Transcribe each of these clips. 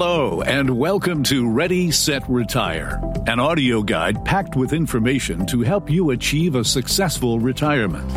Hello, and welcome to Ready, Set, Retire, an audio guide packed with information to help you achieve a successful retirement.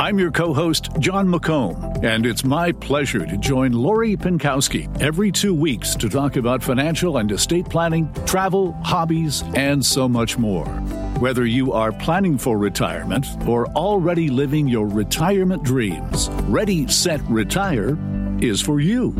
I'm your co host, Jon McComb, and it's my pleasure to join Lori Pinkowski every two weeks to talk about financial and estate planning, travel, hobbies, and so much more. Whether you are planning for retirement or already living your retirement dreams, Ready, Set, Retire is for you.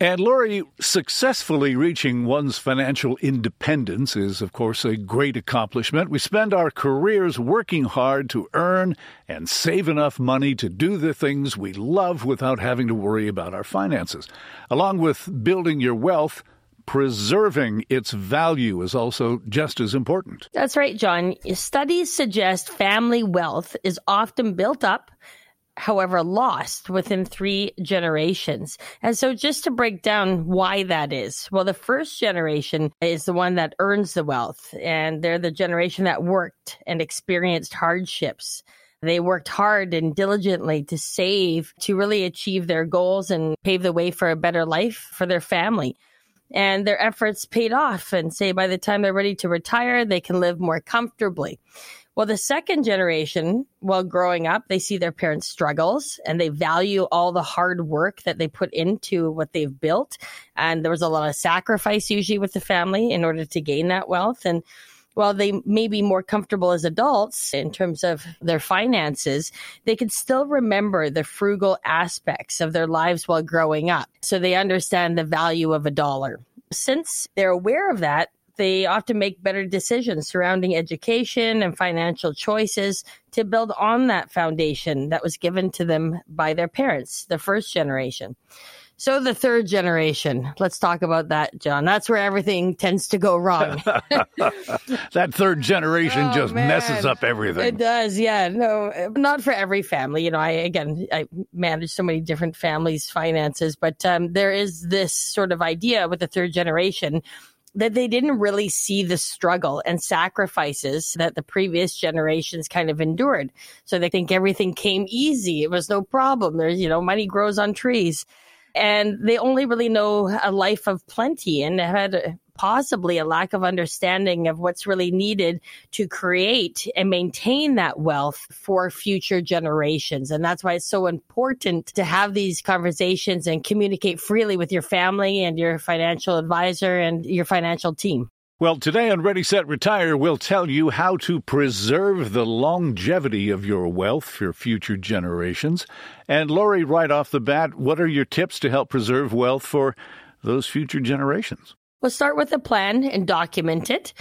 And Lori, successfully reaching one's financial independence is, of course, a great accomplishment. We spend our careers working hard to earn and save enough money to do the things we love without having to worry about our finances. Along with building your wealth, preserving its value is also just as important. That's right, Jon. Studies suggest family wealth is often built up however, lost within three generations. And so, just to break down why that is, well, the first generation is the one that earns the wealth, and they're the generation that worked and experienced hardships. They worked hard and diligently to save to really achieve their goals and pave the way for a better life for their family. And their efforts paid off, and say by the time they're ready to retire, they can live more comfortably. Well, the second generation, while growing up, they see their parents' struggles and they value all the hard work that they put into what they've built. And there was a lot of sacrifice usually with the family in order to gain that wealth. And while they may be more comfortable as adults in terms of their finances, they can still remember the frugal aspects of their lives while growing up. So they understand the value of a dollar. Since they're aware of that, they often make better decisions surrounding education and financial choices to build on that foundation that was given to them by their parents, the first generation. So the third generation, let's talk about that, Jon. That's where everything tends to go wrong. that third generation oh, just man. messes up everything. It does, yeah. No, not for every family. You know, I again, I manage so many different families' finances, but um, there is this sort of idea with the third generation that they didn't really see the struggle and sacrifices that the previous generations kind of endured. So they think everything came easy. It was no problem. There's, you know, money grows on trees. And they only really know a life of plenty and had possibly a lack of understanding of what's really needed to create and maintain that wealth for future generations. And that's why it's so important to have these conversations and communicate freely with your family and your financial advisor and your financial team. Well, today on Ready, Set, Retire, we'll tell you how to preserve the longevity of your wealth for future generations. And Lori, right off the bat, what are your tips to help preserve wealth for those future generations? We'll start with a plan and document it.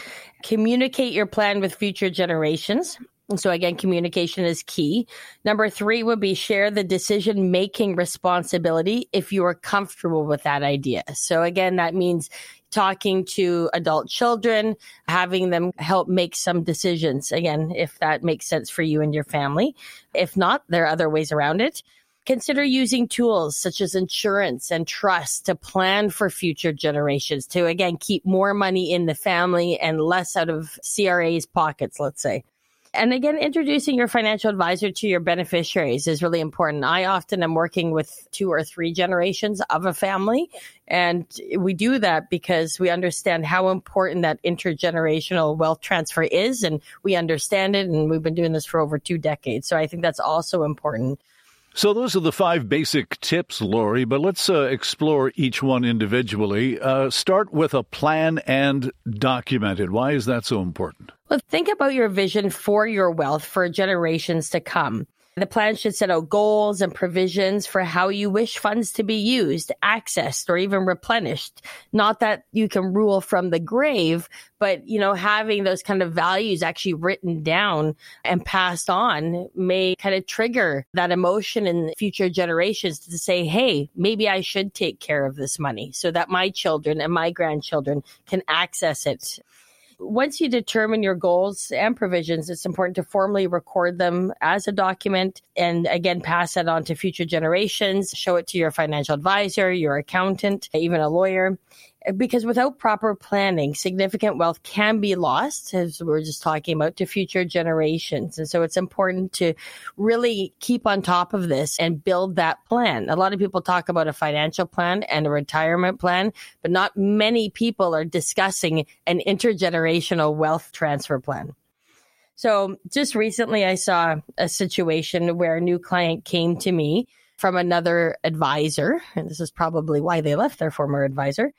Communicate your plan with future generations. So again, communication is key. Number three would be share the decision making responsibility if you are comfortable with that idea. So again, that means talking to adult children, having them help make some decisions. Again, if that makes sense for you and your family. If not, there are other ways around it. Consider using tools such as insurance and trust to plan for future generations to again keep more money in the family and less out of CRA's pockets, let's say. And again, introducing your financial advisor to your beneficiaries is really important. I often am working with two or three generations of a family. And we do that because we understand how important that intergenerational wealth transfer is. And we understand it. And we've been doing this for over two decades. So I think that's also important. So those are the five basic tips, Lori, but let's uh, explore each one individually. Uh, start with a plan and document it. Why is that so important? Well, think about your vision for your wealth for generations to come. The plan should set out goals and provisions for how you wish funds to be used, accessed, or even replenished. Not that you can rule from the grave, but, you know, having those kind of values actually written down and passed on may kind of trigger that emotion in future generations to say, Hey, maybe I should take care of this money so that my children and my grandchildren can access it once you determine your goals and provisions, it's important to formally record them as a document and again pass that on to future generations, show it to your financial advisor, your accountant, even a lawyer. Because without proper planning, significant wealth can be lost, as we are just talking about, to future generations. And so it's important to really keep on top of this and build that plan. A lot of people talk about a financial plan and a retirement plan, but not many people are discussing an intergenerational wealth transfer plan. So just recently, I saw a situation where a new client came to me from another advisor, and this is probably why they left their former advisor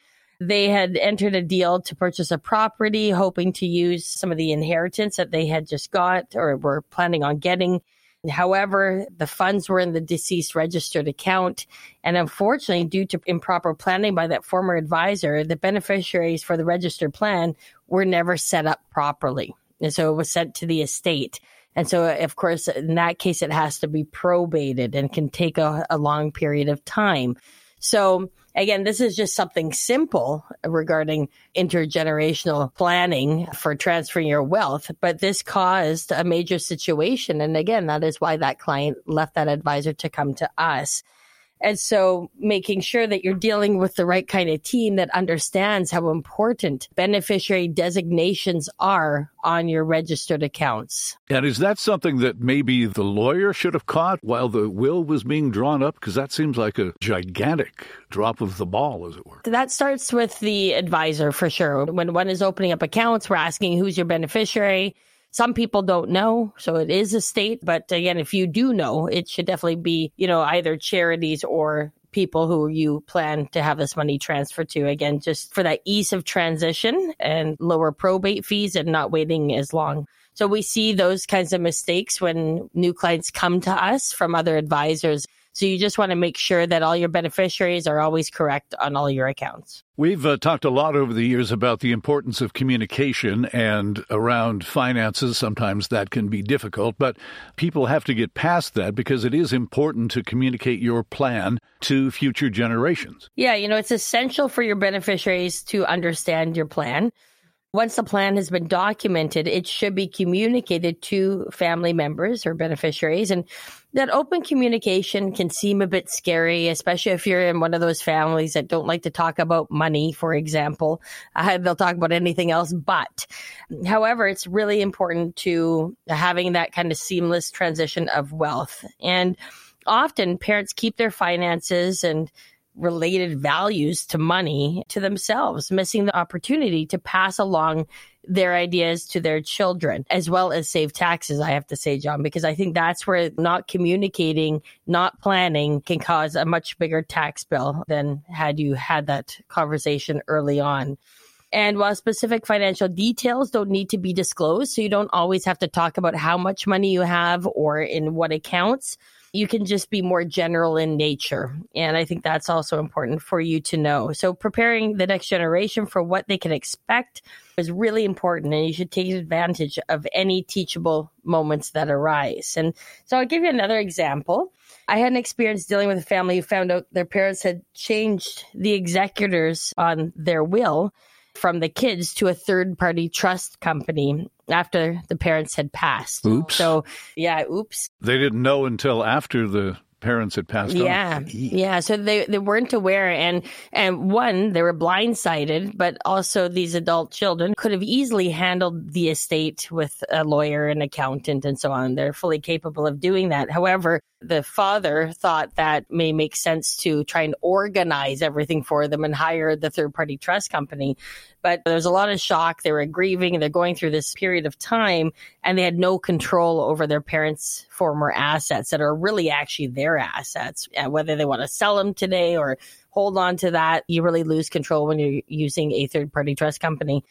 they had entered a deal to purchase a property, hoping to use some of the inheritance that they had just got or were planning on getting. However, the funds were in the deceased registered account. And unfortunately, due to improper planning by that former advisor, the beneficiaries for the registered plan were never set up properly. And so it was sent to the estate. And so, of course, in that case, it has to be probated and can take a, a long period of time. So again, this is just something simple regarding intergenerational planning for transferring your wealth, but this caused a major situation. And again, that is why that client left that advisor to come to us. And so making sure that you're dealing with the right kind of team that understands how important beneficiary designations are on your registered accounts. And is that something that maybe the lawyer should have caught while the will was being drawn up? Because that seems like a gigantic drop of the ball, as it were. That starts with the advisor for sure. When one is opening up accounts, we're asking who's your beneficiary some people don't know, so it is a state. But again, if you do know, it should definitely be, you know, either charities or people who you plan to have this money transferred to. Again, just for that ease of transition and lower probate fees and not waiting as long. So we see those kinds of mistakes when new clients come to us from other advisors so you just want to make sure that all your beneficiaries are always correct on all your accounts. We've uh, talked a lot over the years about the importance of communication and around finances. Sometimes that can be difficult, but people have to get past that because it is important to communicate your plan to future generations. Yeah, you know, it's essential for your beneficiaries to understand your plan. Once the plan has been documented, it should be communicated to family members or beneficiaries. And that open communication can seem a bit scary, especially if you're in one of those families that don't like to talk about money, for example. Uh, they'll talk about anything else but. However, it's really important to having that kind of seamless transition of wealth. And often parents keep their finances and related values to money to themselves, missing the opportunity to pass along their ideas to their children, as well as save taxes, I have to say, Jon, because I think that's where not communicating, not planning can cause a much bigger tax bill than had you had that conversation early on. And while specific financial details don't need to be disclosed, so you don't always have to talk about how much money you have or in what accounts, you can just be more general in nature. And I think that's also important for you to know. So preparing the next generation for what they can expect is really important and you should take advantage of any teachable moments that arise. And so I'll give you another example. I had an experience dealing with a family who found out their parents had changed the executors on their will from the kids to a third party trust company after the parents had passed. Oops. So, yeah, oops. They didn't know until after the parents had passed yeah, on. Yeah. So they, they weren't aware. And, and one, they were blindsided, but also these adult children could have easily handled the estate with a lawyer, an accountant, and so on. They're fully capable of doing that. However, the father thought that may make sense to try and organize everything for them and hire the third party trust company. But there's a lot of shock. They were grieving they're going through this period of time and they had no control over their parents' former assets that are really actually their assets. And whether they want to sell them today or hold on to that, you really lose control when you're using a third party trust company.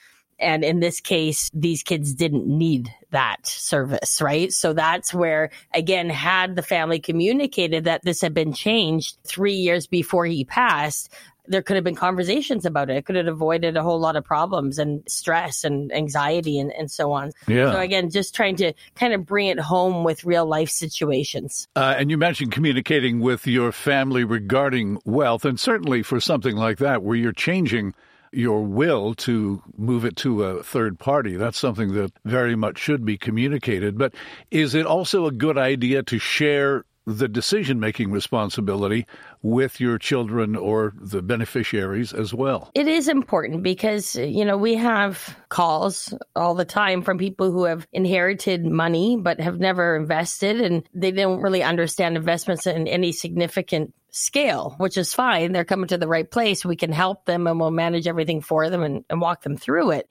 And in this case, these kids didn't need that service, right? So that's where, again, had the family communicated that this had been changed three years before he passed, there could have been conversations about it. It could have avoided a whole lot of problems and stress and anxiety and, and so on. Yeah. So again, just trying to kind of bring it home with real life situations. Uh, and you mentioned communicating with your family regarding wealth, and certainly for something like that, where you're changing your will to move it to a third party. That's something that very much should be communicated. But is it also a good idea to share the decision making responsibility with your children or the beneficiaries as well. It is important because, you know, we have calls all the time from people who have inherited money but have never invested and they don't really understand investments in any significant scale, which is fine. They're coming to the right place. We can help them and we'll manage everything for them and, and walk them through it.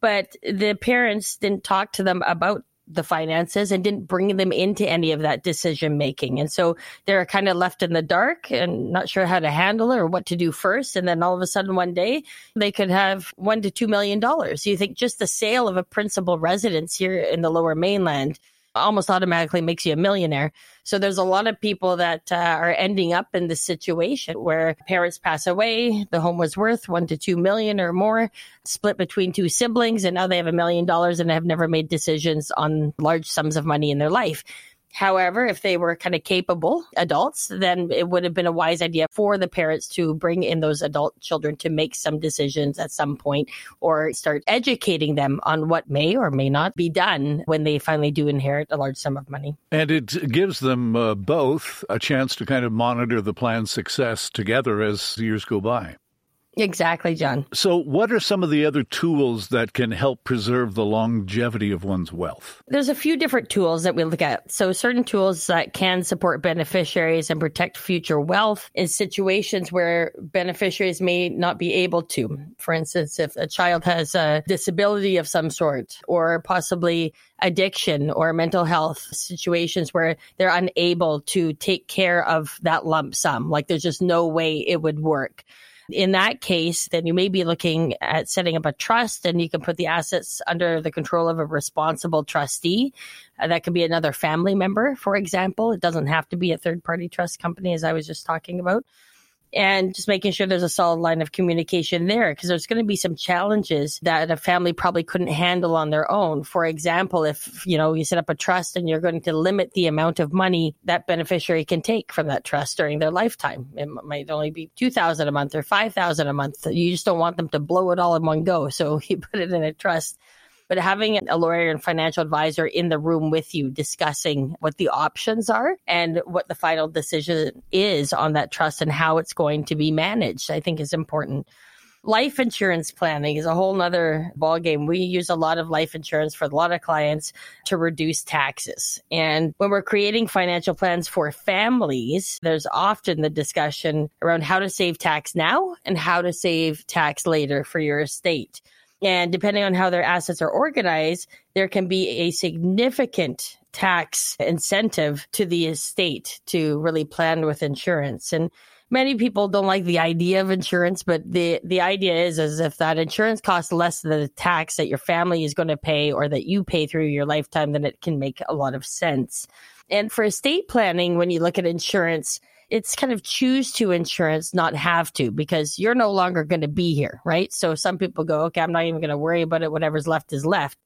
But the parents didn't talk to them about the finances and didn't bring them into any of that decision making. And so they're kind of left in the dark and not sure how to handle it or what to do first. And then all of a sudden one day they could have one to two million dollars. You think just the sale of a principal residence here in the lower mainland almost automatically makes you a millionaire. So there's a lot of people that uh, are ending up in this situation where parents pass away, the home was worth one to two million or more, split between two siblings, and now they have a million dollars and have never made decisions on large sums of money in their life. However, if they were kind of capable adults, then it would have been a wise idea for the parents to bring in those adult children to make some decisions at some point or start educating them on what may or may not be done when they finally do inherit a large sum of money. And it gives them uh, both a chance to kind of monitor the plan's success together as years go by. Exactly, Jon. So, what are some of the other tools that can help preserve the longevity of one's wealth? There's a few different tools that we look at. So, certain tools that can support beneficiaries and protect future wealth in situations where beneficiaries may not be able to. For instance, if a child has a disability of some sort or possibly addiction or mental health situations where they're unable to take care of that lump sum, like there's just no way it would work. In that case, then you may be looking at setting up a trust and you can put the assets under the control of a responsible trustee. Uh, that could be another family member, for example. It doesn't have to be a third party trust company, as I was just talking about and just making sure there's a solid line of communication there because there's going to be some challenges that a family probably couldn't handle on their own. For example, if, you know, you set up a trust and you're going to limit the amount of money that beneficiary can take from that trust during their lifetime. It might only be 2000 a month or 5000 a month. You just don't want them to blow it all in one go. So you put it in a trust but having a lawyer and financial advisor in the room with you discussing what the options are and what the final decision is on that trust and how it's going to be managed, I think is important. Life insurance planning is a whole nother ballgame. We use a lot of life insurance for a lot of clients to reduce taxes. And when we're creating financial plans for families, there's often the discussion around how to save tax now and how to save tax later for your estate. And depending on how their assets are organized, there can be a significant tax incentive to the estate to really plan with insurance. And many people don't like the idea of insurance, but the, the idea is as if that insurance costs less than the tax that your family is going to pay or that you pay through your lifetime, then it can make a lot of sense. And for estate planning, when you look at insurance, it's kind of choose to insurance, not have to, because you're no longer going to be here, right? So some people go, okay, I'm not even going to worry about it. Whatever's left is left.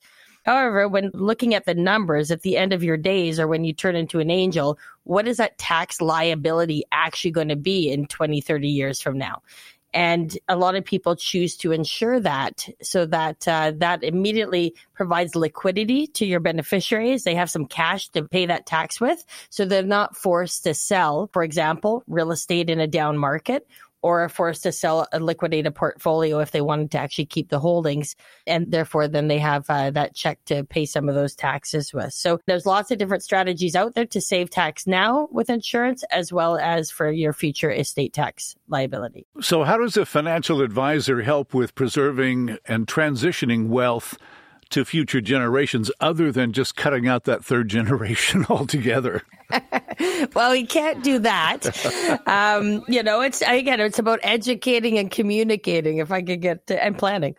However, when looking at the numbers at the end of your days or when you turn into an angel, what is that tax liability actually going to be in 20, 30 years from now? And a lot of people choose to insure that so that uh, that immediately provides liquidity to your beneficiaries. They have some cash to pay that tax with. So they're not forced to sell, for example, real estate in a down market or are forced to sell a liquidate a portfolio if they wanted to actually keep the holdings and therefore then they have uh, that check to pay some of those taxes with. So there's lots of different strategies out there to save tax now with insurance as well as for your future estate tax liability. So how does a financial advisor help with preserving and transitioning wealth to future generations other than just cutting out that third generation altogether? well, we can't do that. Um, you know, it's again, it's about educating and communicating. If I could get to, and planning,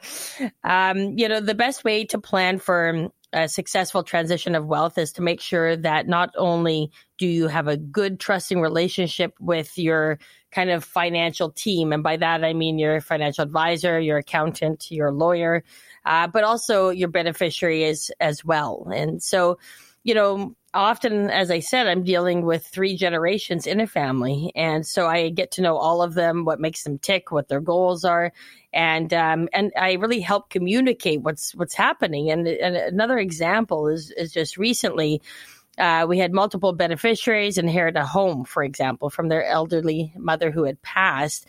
um, you know, the best way to plan for a successful transition of wealth is to make sure that not only do you have a good trusting relationship with your kind of financial team, and by that I mean your financial advisor, your accountant, your lawyer, uh, but also your beneficiaries as well. And so, you know, often, as I said, I'm dealing with three generations in a family. And so I get to know all of them, what makes them tick, what their goals are. And, um, and I really help communicate what's, what's happening. And, and another example is, is just recently, uh, we had multiple beneficiaries inherit a home, for example, from their elderly mother who had passed.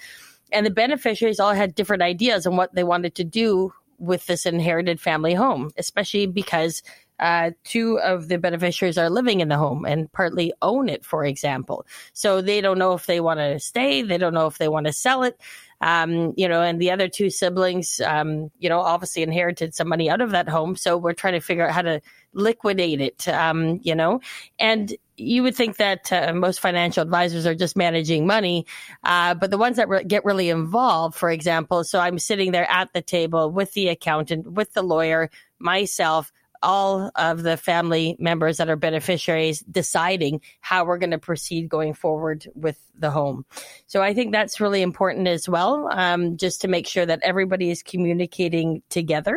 And the beneficiaries all had different ideas on what they wanted to do with this inherited family home, especially because uh, two of the beneficiaries are living in the home and partly own it, for example. So they don't know if they want to stay, they don't know if they want to sell it. Um, you know, and the other two siblings, um, you know, obviously inherited some money out of that home. So we're trying to figure out how to liquidate it, um, you know, and you would think that uh, most financial advisors are just managing money, uh, but the ones that re- get really involved, for example, so I'm sitting there at the table with the accountant, with the lawyer, myself, all of the family members that are beneficiaries deciding how we're going to proceed going forward with the home. So I think that's really important as well, um, just to make sure that everybody is communicating together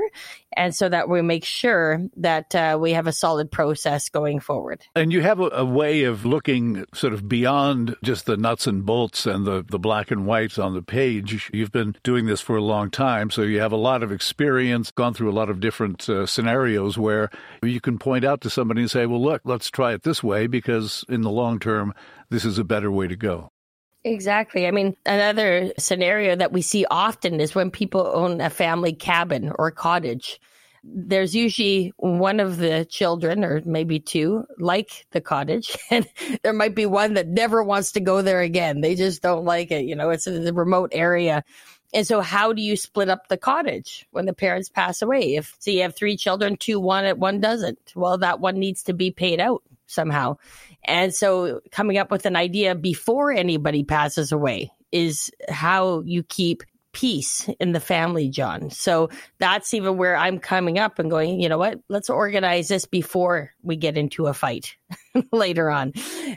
and so that we make sure that uh, we have a solid process going forward. And you have a, a, way of looking sort of beyond just the nuts and bolts and the, the black and whites on the page. You've been doing this for a long time, so you have a lot of experience, gone through a lot of different uh, scenarios where you can point out to somebody and say, well, look, let's try it this way because in the long term, this is a better way to go. Exactly. I mean, another scenario that we see often is when people own a family cabin or cottage. There's usually one of the children, or maybe two, like the cottage, and there might be one that never wants to go there again. They just don't like it. You know, it's a remote area. And so, how do you split up the cottage when the parents pass away? If so, you have three children, two want it, one doesn't. Well, that one needs to be paid out somehow. And so coming up with an idea before anybody passes away is how you keep peace in the family, Jon. So that's even where I'm coming up and going, you know what? Let's organize this before we get into a fight later on.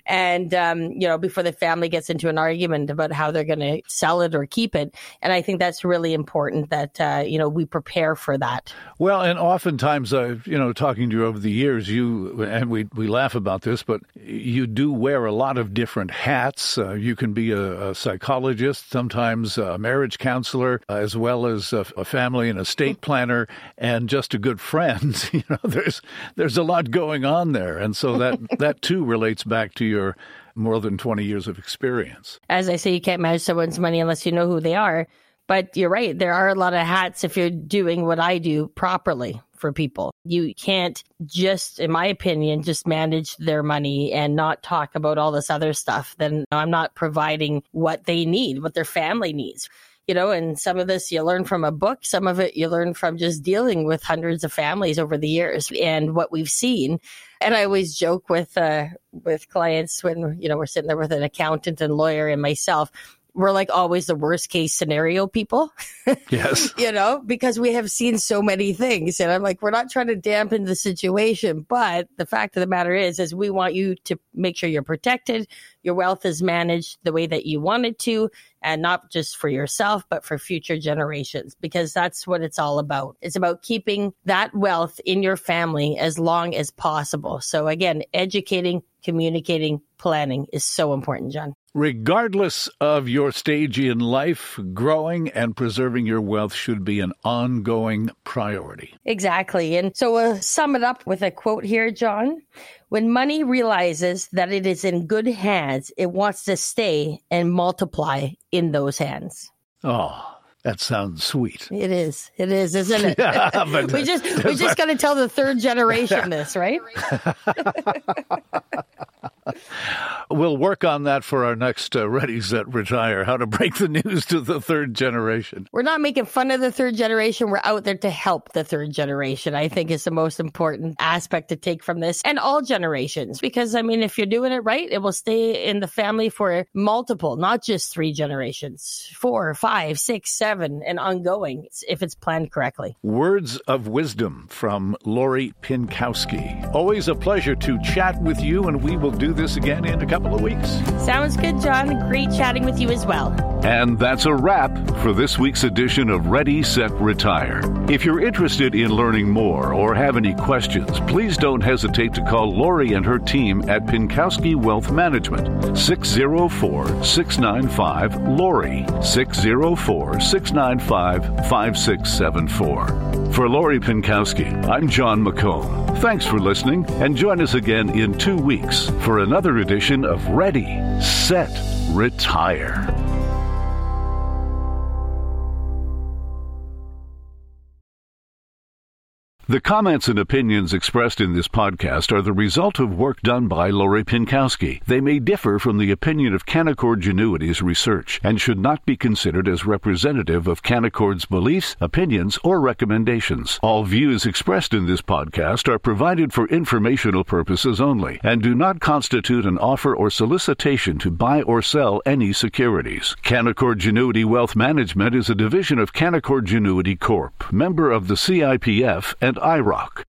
And, um, you know, before the family gets into an argument about how they're going to sell it or keep it. And I think that's really important that, uh, you know, we prepare for that. Well, and oftentimes, uh, you know, talking to you over the years, you, and we, we laugh about this, but you do wear a lot of different hats. Uh, you can be a, a psychologist, sometimes a marriage counselor, as well as a, a family and estate planner, and just a good friend. you know, there's, there's a lot going on there. And so that, that too relates back to your more than 20 years of experience. As I say, you can't manage someone's money unless you know who they are. But you're right. There are a lot of hats if you're doing what I do properly for people. You can't just, in my opinion, just manage their money and not talk about all this other stuff. Then I'm not providing what they need, what their family needs you know, and some of this you learn from a book, some of it you learn from just dealing with hundreds of families over the years and what we've seen. And I always joke with uh, with clients when you know we're sitting there with an accountant and lawyer and myself we're like always the worst case scenario people. Yes. you know, because we have seen so many things. And I'm like, we're not trying to dampen the situation. But the fact of the matter is, is we want you to make sure you're protected. Your wealth is managed the way that you want it to, and not just for yourself, but for future generations, because that's what it's all about. It's about keeping that wealth in your family as long as possible. So again, educating, communicating, planning is so important, Jon. Regardless of your stage in life, growing and preserving your wealth should be an ongoing priority. Exactly. And so we'll sum it up with a quote here, Jon. When money realizes that it is in good hands, it wants to stay and multiply in those hands. Oh, that sounds sweet. It is. It is, isn't it? Yeah, but we just we just got to tell the third generation this, right? we'll work on that for our next uh, Ready Set Retire. How to break the news to the third generation. We're not making fun of the third generation. We're out there to help the third generation. I think is the most important aspect to take from this, and all generations. Because I mean, if you're doing it right, it will stay in the family for multiple, not just three generations, four, five, six, seven seven and ongoing if it's planned correctly. Words of wisdom from Lori Pinkowski. Always a pleasure to chat with you, and we will do this again in a couple of weeks. Sounds good, Jon. Great chatting with you as well. And that's a wrap for this week's edition of Ready, Set, Retire. If you're interested in learning more or have any questions, please don't hesitate to call Lori and her team at Pinkowski Wealth Management, 604 695 Lori, 604 695 695 5674. For Lori Pinkowski, I'm Jon McComb. Thanks for listening, and join us again in two weeks for another edition of Ready, Set, Retire. The comments and opinions expressed in this podcast are the result of work done by Lori Pinkowski. They may differ from the opinion of Canaccord Genuity's research and should not be considered as representative of Canaccord's beliefs, opinions, or recommendations. All views expressed in this podcast are provided for informational purposes only and do not constitute an offer or solicitation to buy or sell any securities. Canaccord Genuity Wealth Management is a division of Canaccord Genuity Corp., member of the CIPF and IIROC.